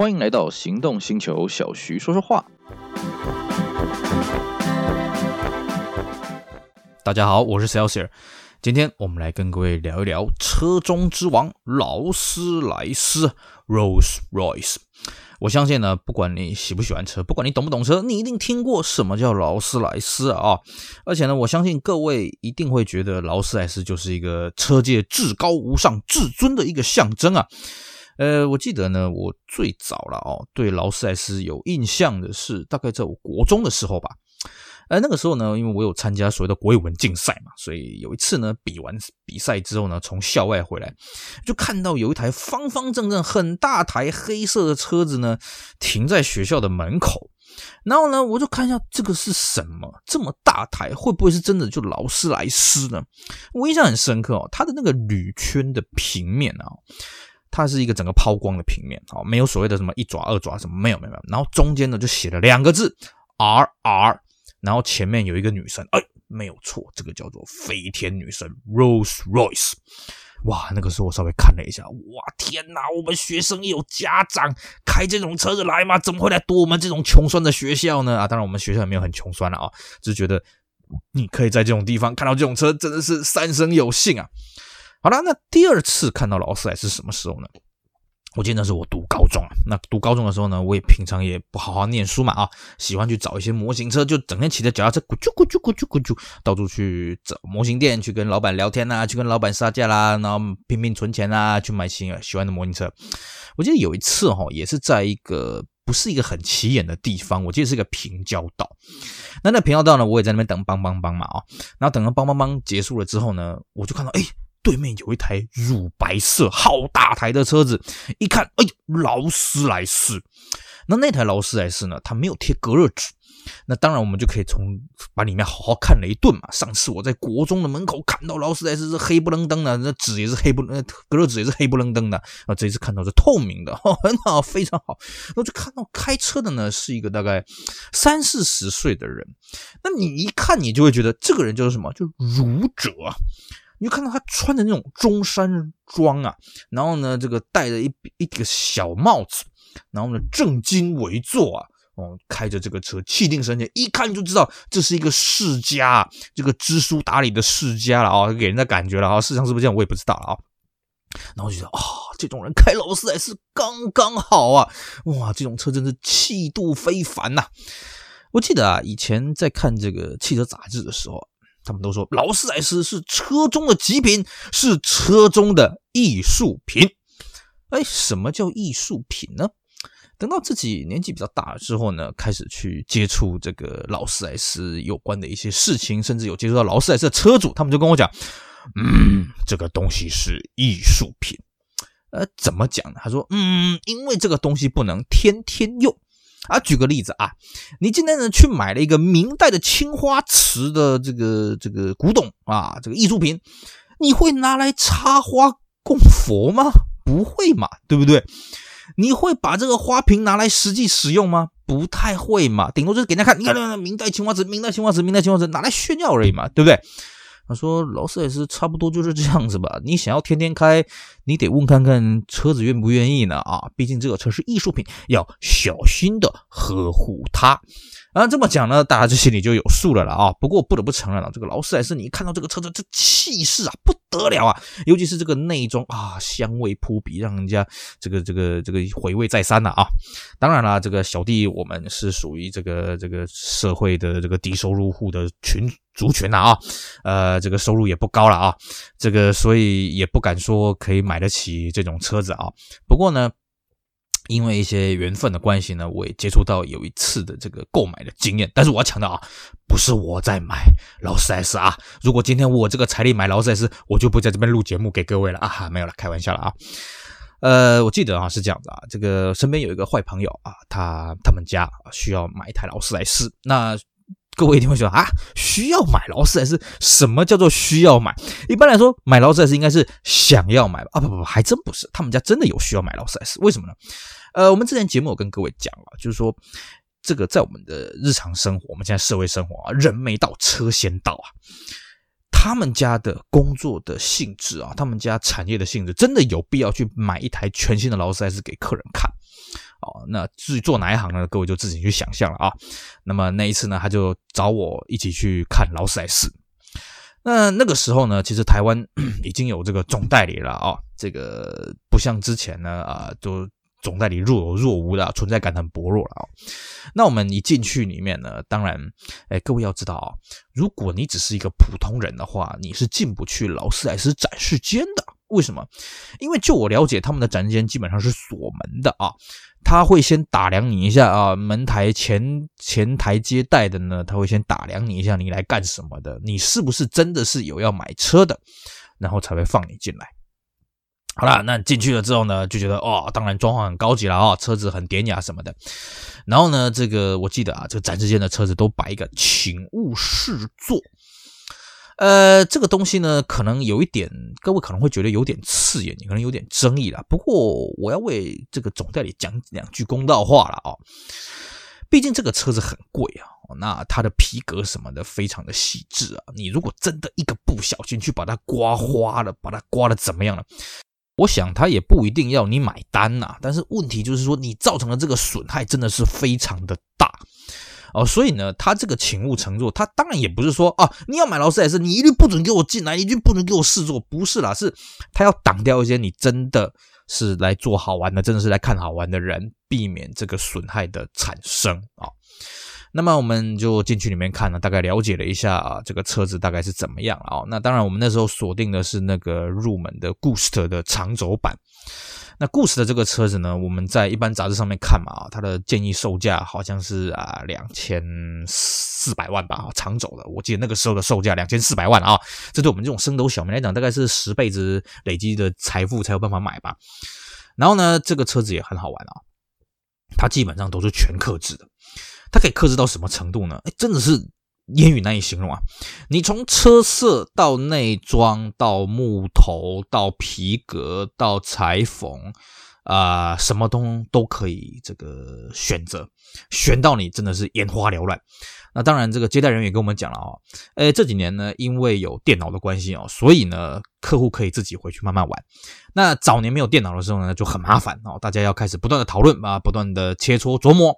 欢迎来到行动星球，小徐说说话。大家好，我是 Celsius，今天我们来跟各位聊一聊车中之王劳斯莱斯 Rolls Royce。我相信呢，不管你喜不喜欢车，不管你懂不懂车，你一定听过什么叫劳斯莱斯啊！而且呢，我相信各位一定会觉得劳斯莱斯就是一个车界至高无上、至尊的一个象征啊。呃，我记得呢，我最早了哦，对劳斯莱斯有印象的是，大概在我国中的时候吧。呃，那个时候呢，因为我有参加所谓的国语文竞赛嘛，所以有一次呢，比完比赛之后呢，从校外回来，就看到有一台方方正正、很大台黑色的车子呢，停在学校的门口。然后呢，我就看一下这个是什么，这么大台，会不会是真的就劳斯莱斯呢？我印象很深刻哦，它的那个铝圈的平面啊。它是一个整个抛光的平面，好，没有所谓的什么一爪二爪什么，没有没有没有。然后中间呢就写了两个字 R R，然后前面有一个女神，哎，没有错，这个叫做飞天女神 Rolls Royce。哇，那个时候我稍微看了一下，哇，天哪，我们学生也有家长开这种车子来吗？怎么会来堵我们这种穷酸的学校呢？啊，当然我们学校也没有很穷酸了啊，只是觉得你可以在这种地方看到这种车，真的是三生有幸啊。好了，那第二次看到劳斯莱斯什么时候呢？我记得那是我读高中啊。那读高中的时候呢，我也平常也不好好念书嘛啊，喜欢去找一些模型车，就整天骑着脚踏车咕啾咕啾咕啾咕啾，到处去找模型店，去跟老板聊天呐、啊，去跟老板杀价啦，然后拼命存钱啊，去买新喜欢的模型车。我记得有一次哈，也是在一个不是一个很起眼的地方，我记得是一个平交道。那那平交道呢，我也在那边等帮帮帮嘛啊，然后等到帮帮帮结束了之后呢，我就看到哎。对面有一台乳白色好大台的车子，一看，哎，劳斯莱斯。那那台劳斯莱斯呢？它没有贴隔热纸。那当然，我们就可以从把里面好好看了一顿嘛。上次我在国中的门口看到劳斯莱斯是黑不愣登的，那纸也是黑不，那隔热纸也是黑不愣登的。啊，这一次看到是透明的，很 好，非常好。然后就看到开车的呢是一个大概三四十岁的人。那你一看，你就会觉得这个人就是什么？就儒者。你就看到他穿的那种中山装啊，然后呢，这个戴着一一个小帽子，然后呢，正襟危坐啊，哦，开着这个车，气定神闲，一看就知道这是一个世家，这个知书达理的世家了啊、哦，给人的感觉了啊，事实上是不是这样，我也不知道了啊。然后就觉得啊、这种人开劳斯莱斯刚刚好啊，哇，这种车真是气度非凡呐、我记得啊，以前在看这个汽车杂志的时候。他们都说劳斯莱斯是车中的极品，是车中的艺术品。哎，什么叫艺术品呢？等到自己年纪比较大了之后呢，开始去接触这个劳斯莱斯有关的一些事情，甚至有接触到劳斯莱斯的车主，他们就跟我讲：“嗯，这个东西是艺术品。”呃，怎么讲呢？他说：“嗯，因为这个东西不能天天用。”啊，举个例子啊，你今天呢去买了一个明代的青花瓷的这个这个古董啊，这个艺术品，你会拿来插花供佛吗？不会嘛，对不对？你会把这个花瓶拿来实际使用吗？不太会嘛，顶多就是给人家看，你看那个明代青花瓷，明代青花瓷，明代青花瓷，拿来炫耀而已嘛，对不对？他说：“劳斯莱斯差不多就是这样子吧。你想要天天开，你得问看看车子愿不愿意呢啊！毕竟这个车是艺术品，要小心的呵护它。”啊，这么讲呢，大家这心里就有数了了啊。不过不得不承认了，这个劳斯莱斯，你一看到这个车子，这气势啊，不得了啊！尤其是这个内装啊，香味扑鼻，让人家这个这个这个回味再三了啊。当然了，这个小弟我们是属于这个这个社会的这个低收入户的群族群了啊，呃，这个收入也不高了啊，这个所以也不敢说可以买得起这种车子啊。不过呢。因为一些缘分的关系呢，我也接触到有一次的这个购买的经验。但是我要强调啊，不是我在买劳斯莱斯啊。如果今天我这个财力买劳斯莱斯，我就不在这边录节目给各位了啊。没有了，开玩笑了啊。呃，我记得啊是这样的啊，这个身边有一个坏朋友啊，他他们家需要买一台劳斯莱斯。那各位一定会说啊，需要买劳斯莱斯？什么叫做需要买？一般来说，买劳斯莱斯应该是想要买吧？啊，不不不，还真不是。他们家真的有需要买劳斯莱斯，为什么呢？呃，我们之前节目有跟各位讲了，就是说，这个在我们的日常生活，我们现在社会生活啊，人没到车先到啊。他们家的工作的性质啊，他们家产业的性质，真的有必要去买一台全新的劳斯莱斯给客人看哦，那至于做哪一行呢？各位就自己去想象了啊。那么那一次呢，他就找我一起去看劳斯莱斯。那那个时候呢，其实台湾 已经有这个总代理了啊，这个不像之前呢啊，就总代理若有若无的，存在感很薄弱了啊。那我们一进去里面呢，当然，哎，各位要知道啊，如果你只是一个普通人的话，你是进不去劳斯莱斯展示间的。为什么？因为就我了解，他们的展示间基本上是锁门的啊。他会先打量你一下啊，门台前前台接待的呢，他会先打量你一下，你来干什么的？你是不是真的是有要买车的？然后才会放你进来。好了，那进去了之后呢，就觉得哦，当然装潢很高级了啊，车子很典雅什么的。然后呢，这个我记得啊，这个展示间的车子都摆一个“请勿试坐”。呃，这个东西呢，可能有一点，各位可能会觉得有点刺眼，可能有点争议啦。不过，我要为这个总代理讲两句公道话了啊、哦。毕竟这个车子很贵啊，那它的皮革什么的非常的细致啊。你如果真的一个不小心去把它刮花了，把它刮得怎么样了？我想他也不一定要你买单呐。但是问题就是说，你造成的这个损害真的是非常的大。哦，所以呢，他这个请勿乘坐，他当然也不是说啊，你要买劳斯莱斯，你一律不准给我进来，一律不准给我试坐，不是啦，是他要挡掉一些你真的是来做好玩的，真的是来看好玩的人，避免这个损害的产生啊。那么我们就进去里面看了，大概了解了一下啊，这个车子大概是怎么样啊。那当然，我们那时候锁定的是那个入门的 Ghost 的长轴版。那 Ghost 的这个车子呢，我们在一般杂志上面看嘛，啊，它的建议售价好像是啊两千四百万吧，长轴的，我记得那个时候的售价两千四百万啊，这对我们这种升斗小民来讲，大概是十辈子累积的财富才有办法买吧。然后呢，这个车子也很好玩啊，它基本上都是全刻制的，它可以克制到什么程度呢？哎，真的是。言语难以形容啊！你从车色到内装到木头到皮革到裁缝啊，什么东都可以这个选择，选到你真的是眼花缭乱。那当然，这个接待人员也跟我们讲了啊，诶，这几年呢，因为有电脑的关系哦，所以呢，客户可以自己回去慢慢玩。那早年没有电脑的时候呢，就很麻烦哦，大家要开始不断的讨论啊，不断的切磋琢磨。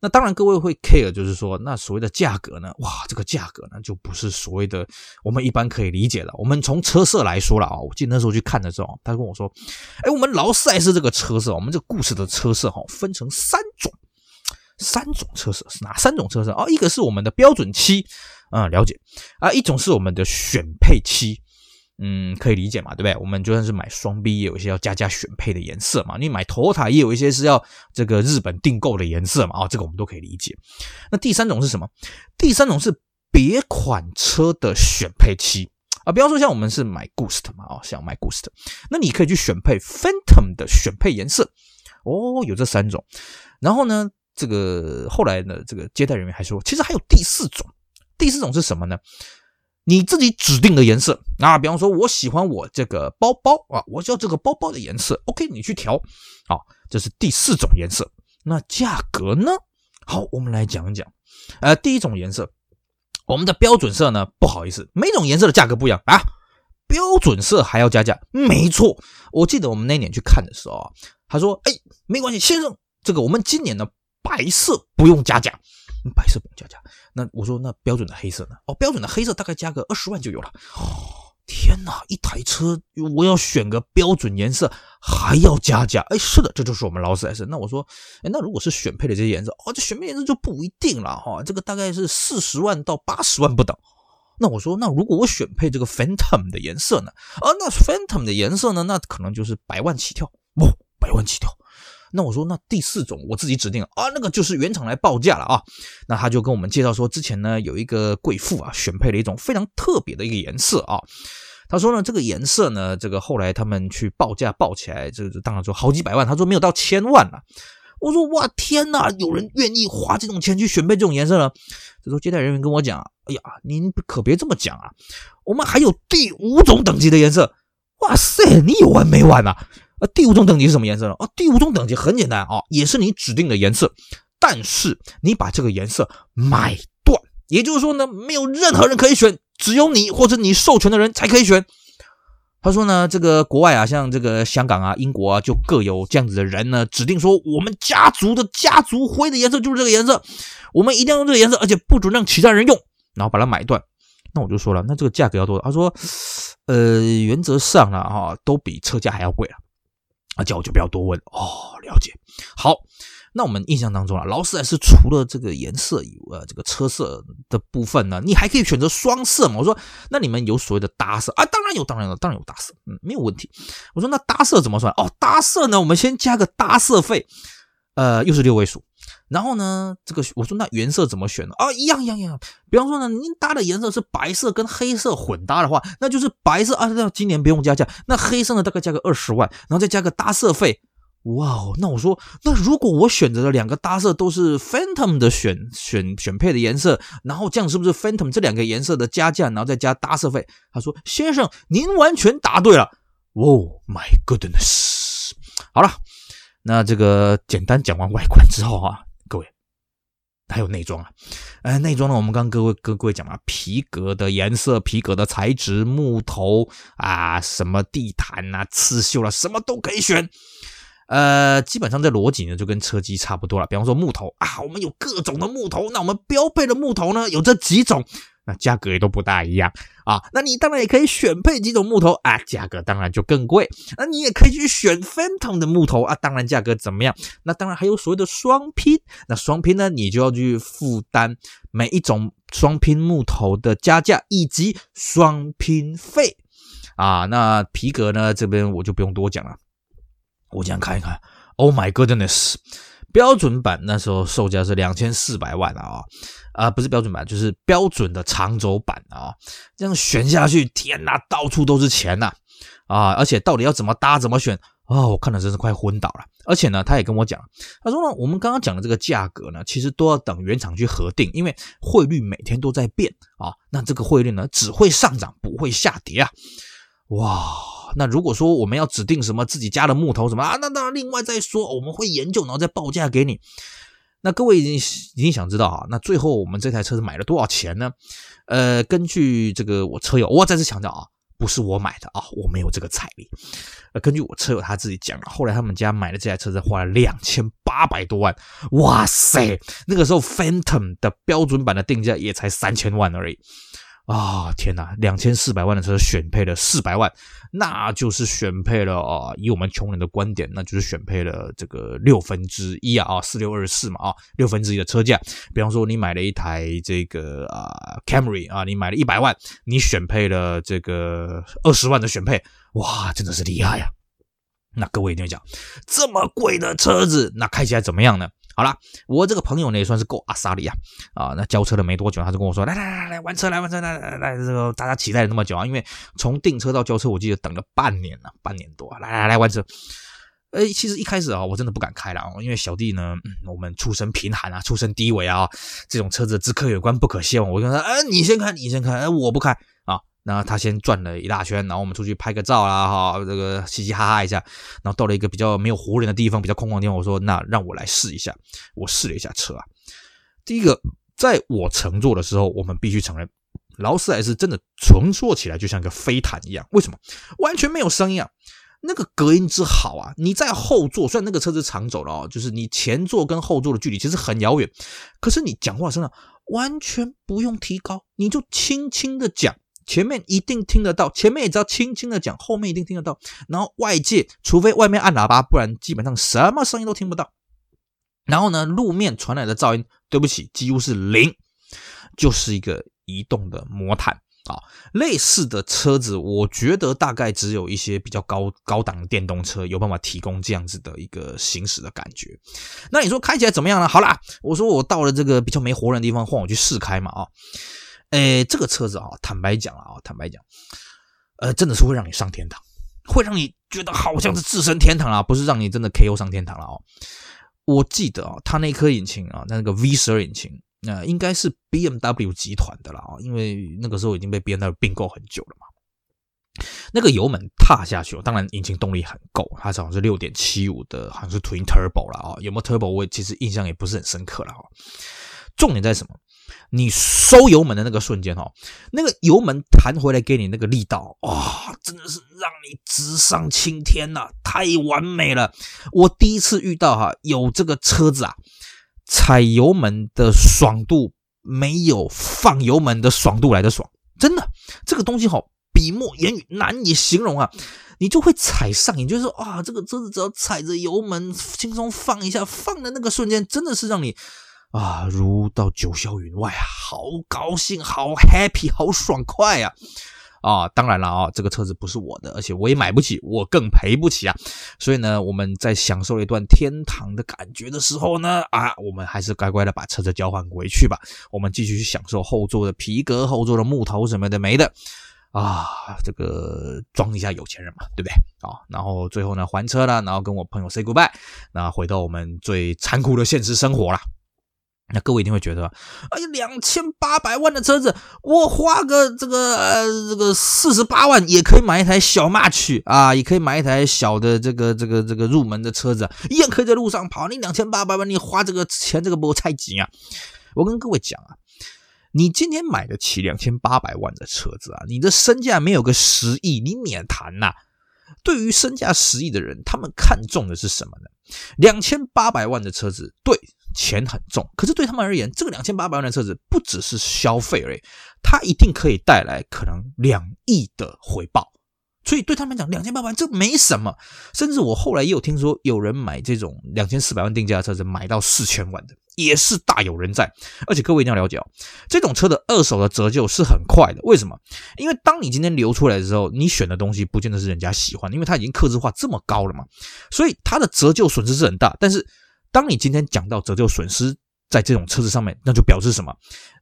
那当然，各位会 care，就是说，那所谓的价格呢？哇，这个价格呢，就不是所谓的我们一般可以理解的。我们从车色来说了啊，我记得那时候去看的时候，他跟我说：“哎，我们劳斯莱斯这个车色，我们这个故事的车色哈，分成三种，三种车色是哪三种车色哦？一个是我们的标准漆，嗯，了解啊，一种是我们的选配漆。”嗯，可以理解嘛，对不对？我们就算是买双 B，也有一些要加价选配的颜色嘛。你买头塔也有一些是要这个日本订购的颜色嘛。哦，这个我们都可以理解。那第三种是什么？第三种是别款车的选配漆啊。比方说像我们是买 Ghost 嘛，哦，想买 Ghost，那你可以去选配 Phantom 的选配颜色。哦，有这三种。然后呢，这个后来呢，这个接待人员还说，其实还有第四种。第四种是什么呢？你自己指定的颜色啊，比方说，我喜欢我这个包包啊，我要这个包包的颜色，OK，你去调，好，这是第四种颜色。那价格呢？好，我们来讲一讲。呃，第一种颜色，我们的标准色呢，不好意思，每种颜色的价格不一样啊。标准色还要加价？没错，我记得我们那年去看的时候啊，他说，哎，没关系，先生，这个我们今年的白色不用加价。白色加价，那我说那标准的黑色呢？哦，标准的黑色大概加个二十万就有了。哦，天哪，一台车我要选个标准颜色还要加价？哎，是的，这就是我们劳斯莱斯。那我说，哎，那如果是选配的这些颜色，哦，这选配颜色就不一定了哈，这个大概是四十万到八十万不等。那我说，那如果我选配这个 Phantom 的颜色呢？啊，那 Phantom 的颜色呢？那可能就是百万起跳，哦，百万起跳。那我说，那第四种我自己指定啊，那个就是原厂来报价了啊。那他就跟我们介绍说，之前呢有一个贵妇啊选配了一种非常特别的一个颜色啊。他说呢，这个颜色呢，这个后来他们去报价报起来，这个当然说好几百万，他说没有到千万了。我说哇天哪，有人愿意花这种钱去选配这种颜色呢？这时候接待人员跟我讲，哎呀，您可别这么讲啊，我们还有第五种等级的颜色。哇塞，你有完没完啊？呃，第五种等级是什么颜色呢？啊，第五种等级很简单啊，也是你指定的颜色，但是你把这个颜色买断，也就是说呢，没有任何人可以选，只有你或者你授权的人才可以选。他说呢，这个国外啊，像这个香港啊、英国啊，就各有这样子的人呢，指定说我们家族的家族徽的颜色就是这个颜色，我们一定要用这个颜色，而且不准让其他人用，然后把它买断。那我就说了，那这个价格要多少？他说，呃，原则上啊，哈，都比车价还要贵啊。啊，叫我就不要多问哦，了解。好。那我们印象当中啊，劳斯莱斯除了这个颜色以呃，这个车色的部分呢，你还可以选择双色嘛？我说，那你们有所谓的搭色啊？当然有，当然有，当然有搭色，嗯，没有问题。我说，那搭色怎么算？哦，搭色呢，我们先加个搭色费，呃，又是六位数。然后呢，这个我说那原色怎么选呢？啊，一样一样一样。比方说呢，您搭的颜色是白色跟黑色混搭的话，那就是白色啊，那今年不用加价。那黑色呢，大概加个二十万，然后再加个搭色费。哇哦，那我说，那如果我选择的两个搭色都是 Phantom 的选选选配的颜色，然后这样是不是 Phantom 这两个颜色的加价，然后再加搭色费？他说：“先生，您完全答对了。”Oh my goodness！好了，那这个简单讲完外观之后啊，还有内装啊，呃，内装呢，我们刚各位跟各位讲了皮革的颜色、皮革的材质、木头啊，什么地毯啊、刺绣了、啊，什么都可以选。呃，基本上这逻辑呢就跟车机差不多了。比方说木头啊，我们有各种的木头，那我们标配的木头呢有这几种，那价格也都不大一样啊。那你当然也可以选配几种木头啊，价格当然就更贵。那你也可以去选 Phantom 的木头啊，当然价格怎么样？那当然还有所谓的双拼，那双拼呢，你就要去负担每一种双拼木头的加价以及双拼费啊。那皮革呢，这边我就不用多讲了。我想看一看，Oh my goodness！标准版那时候售价是两千四百万啊，啊，不是标准版，就是标准的长轴版啊。这样选下去，天哪，到处都是钱呐！啊，而且到底要怎么搭，怎么选啊？我看的真是快昏倒了。而且呢，他也跟我讲，他说呢，我们刚刚讲的这个价格呢，其实都要等原厂去核定，因为汇率每天都在变啊。那这个汇率呢，只会上涨，不会下跌啊。哇！那如果说我们要指定什么自己家的木头什么啊，那当然另外再说，我们会研究，然后再报价给你。那各位已经已经想知道啊，那最后我们这台车子买了多少钱呢？呃，根据这个我车友，我再次强调啊，不是我买的啊，我没有这个财力。呃，根据我车友他自己讲了，后来他们家买的这台车子花了两千八百多万，哇塞，那个时候 Phantom 的标准版的定价也才三千万而已。啊、天哪！两千四百万的车选配了四百万，那就是选配了啊、哦！以我们穷人的观点，那就是选配了这个六分之一啊！啊，四六二四嘛啊，六分之一的车价。比方说，你买了一台这个啊 Camry 啊，你买了一百万，你选配了这个二十万的选配，哇，真的是厉害呀、啊！那各位一定会讲，这么贵的车子，那开起来怎么样呢？好了，我这个朋友呢也算是够阿萨里啊啊！那交车了没多久，他就跟我说：“来来来来，玩车来玩车来来来，这个大家期待了那么久啊，因为从订车到交车，我记得等了半年了，半年多。来来来玩车，呃，其实一开始啊，我真的不敢开了啊，因为小弟呢，我们出身贫寒啊，出身低微啊，这种车子只可远观不可亵玩。我跟他说：哎，你先开，你先开，哎，我不开啊。”那他先转了一大圈，然后我们出去拍个照啦，哈，这个嘻嘻哈哈一下，然后到了一个比较没有活人的地方，比较空旷的地方，我说那让我来试一下。我试了一下车啊，第一个，在我乘坐的时候，我们必须承认，劳斯莱斯真的乘坐起来就像个飞毯一样。为什么？完全没有声音啊，那个隔音之好啊！你在后座，虽然那个车子长走了哦，就是你前座跟后座的距离其实很遥远，可是你讲话声啊，完全不用提高，你就轻轻的讲。前面一定听得到，前面也只要轻轻的讲，后面一定听得到。然后外界，除非外面按喇叭，不然基本上什么声音都听不到。然后呢，路面传来的噪音，对不起，几乎是零，就是一个移动的魔毯啊。类似的车子，我觉得大概只有一些比较高高档的电动车有办法提供这样子的一个行驶的感觉。那你说开起来怎么样呢？好啦，我说我到了这个比较没活人的地方，换我去试开嘛啊。诶，这个车子啊，坦白讲啊，坦白讲，呃，真的是会让你上天堂，会让你觉得好像是置身天堂啊，不是让你真的 KO 上天堂了哦。我记得啊，它那颗引擎啊，那个 V12 引擎，那、呃、应该是 BMW 集团的了啊，因为那个时候已经被 BMW 并购很久了嘛。那个油门踏下去，当然引擎动力很够，它好像是六点七五的，好像是 Twin Turbo 了啊，有没有 Turbo 我其实印象也不是很深刻了啊。重点在什么？你收油门的那个瞬间哦，那个油门弹回来给你那个力道啊、真的是让你直上青天呐、太完美了！我第一次遇到哈，有这个车子啊，踩油门的爽度没有放油门的爽度来的爽，真的，这个东西好笔墨言语难以形容啊！你就会踩上瘾，就是说啊，这个车子只要踩着油门轻松放一下，放的那个瞬间，真的是让你。啊，如到九霄云外啊，好高兴，好 happy，好爽快啊！啊，当然了啊，这个车子不是我的，而且我也买不起，我更赔不起啊。所以呢，我们在享受了一段天堂的感觉的时候呢，啊，我们还是乖乖的把车子交还回去吧。我们继续去享受后座的皮革、后座的木头什么的没的啊，这个装一下有钱人嘛，对不对？啊，然后最后呢，还车了，然后跟我朋友 say goodbye，那回到我们最残酷的现实生活了。那各位一定会觉得，哎呀，两千八百万的车子，我花个这个呃这个四十八万也可以买一台小 March 啊，也可以买一台小的这个这个这个入门的车子，一样可以在路上跑。你两千八百万，你花这个钱这个不够菜鸡啊！我跟各位讲啊，你今天买得起两千八百万的车子啊，你的身价没有个十亿，你免谈呐。对于身价十亿的人，他们看重的是什么呢？两千八百万的车子，对。钱很重，可是对他们而言，这个两千八百万的车子不只是消费而已，它一定可以带来可能两亿的回报。所以对他们讲，两千八百万这没什么。甚至我后来也有听说，有人买这种两千四百万定价的车子，买到四千万的，也是大有人在。而且各位一定要了解哦，这种车的二手的折旧是很快的。为什么？因为当你今天流出来的时候，你选的东西不见得是人家喜欢，因为它已经客制化这么高了嘛，所以它的折旧损失是很大。但是当你今天讲到折旧损失在这种车子上面，那就表示什么？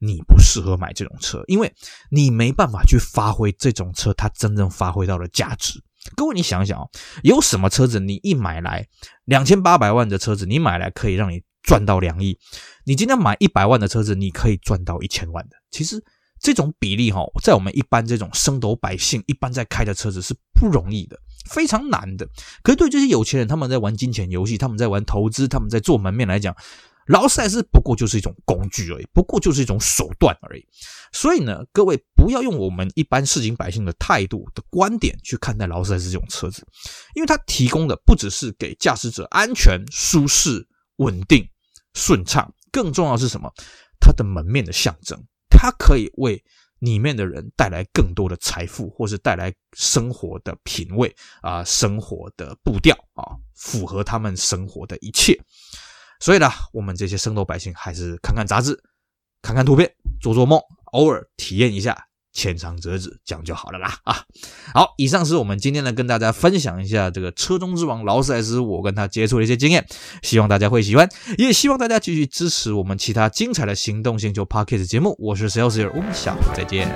你不适合买这种车，因为你没办法去发挥这种车它真正发挥到的价值。各位，你想一想哦，有什么车子你一买来两千八百万的车子，你买来可以让你赚到两亿？你今天买一百万的车子，你可以赚到一千万的？其实这种比例哈，在我们一般这种升斗百姓一般在开的车子是不容易的。非常难的，可是对这些有钱人，他们在玩金钱游戏，他们在玩投资，他们在做门面来讲，劳斯莱斯不过就是一种工具而已，不过就是一种手段而已。所以呢，各位不要用我们一般市井百姓的态度的观点去看待劳斯莱斯这种车子，因为它提供的不只是给驾驶者安全、舒适、稳定、顺畅，更重要是什么？它的门面的象征，它可以为。里面的人带来更多的财富，或是带来生活的品味啊，生活的步调啊，符合他们生活的一切。所以呢，我们这些升斗百姓还是看看杂志，看看图片，做做梦，偶尔体验一下。浅尝辄止，讲就好了啦啊！好，以上是我们今天呢跟大家分享一下这个车中之王劳斯莱斯，我跟他接触的一些经验，希望大家会喜欢，也希望大家继续支持我们其他精彩的行动星球 Podcast 节目。我是 salesier，我们下次再见。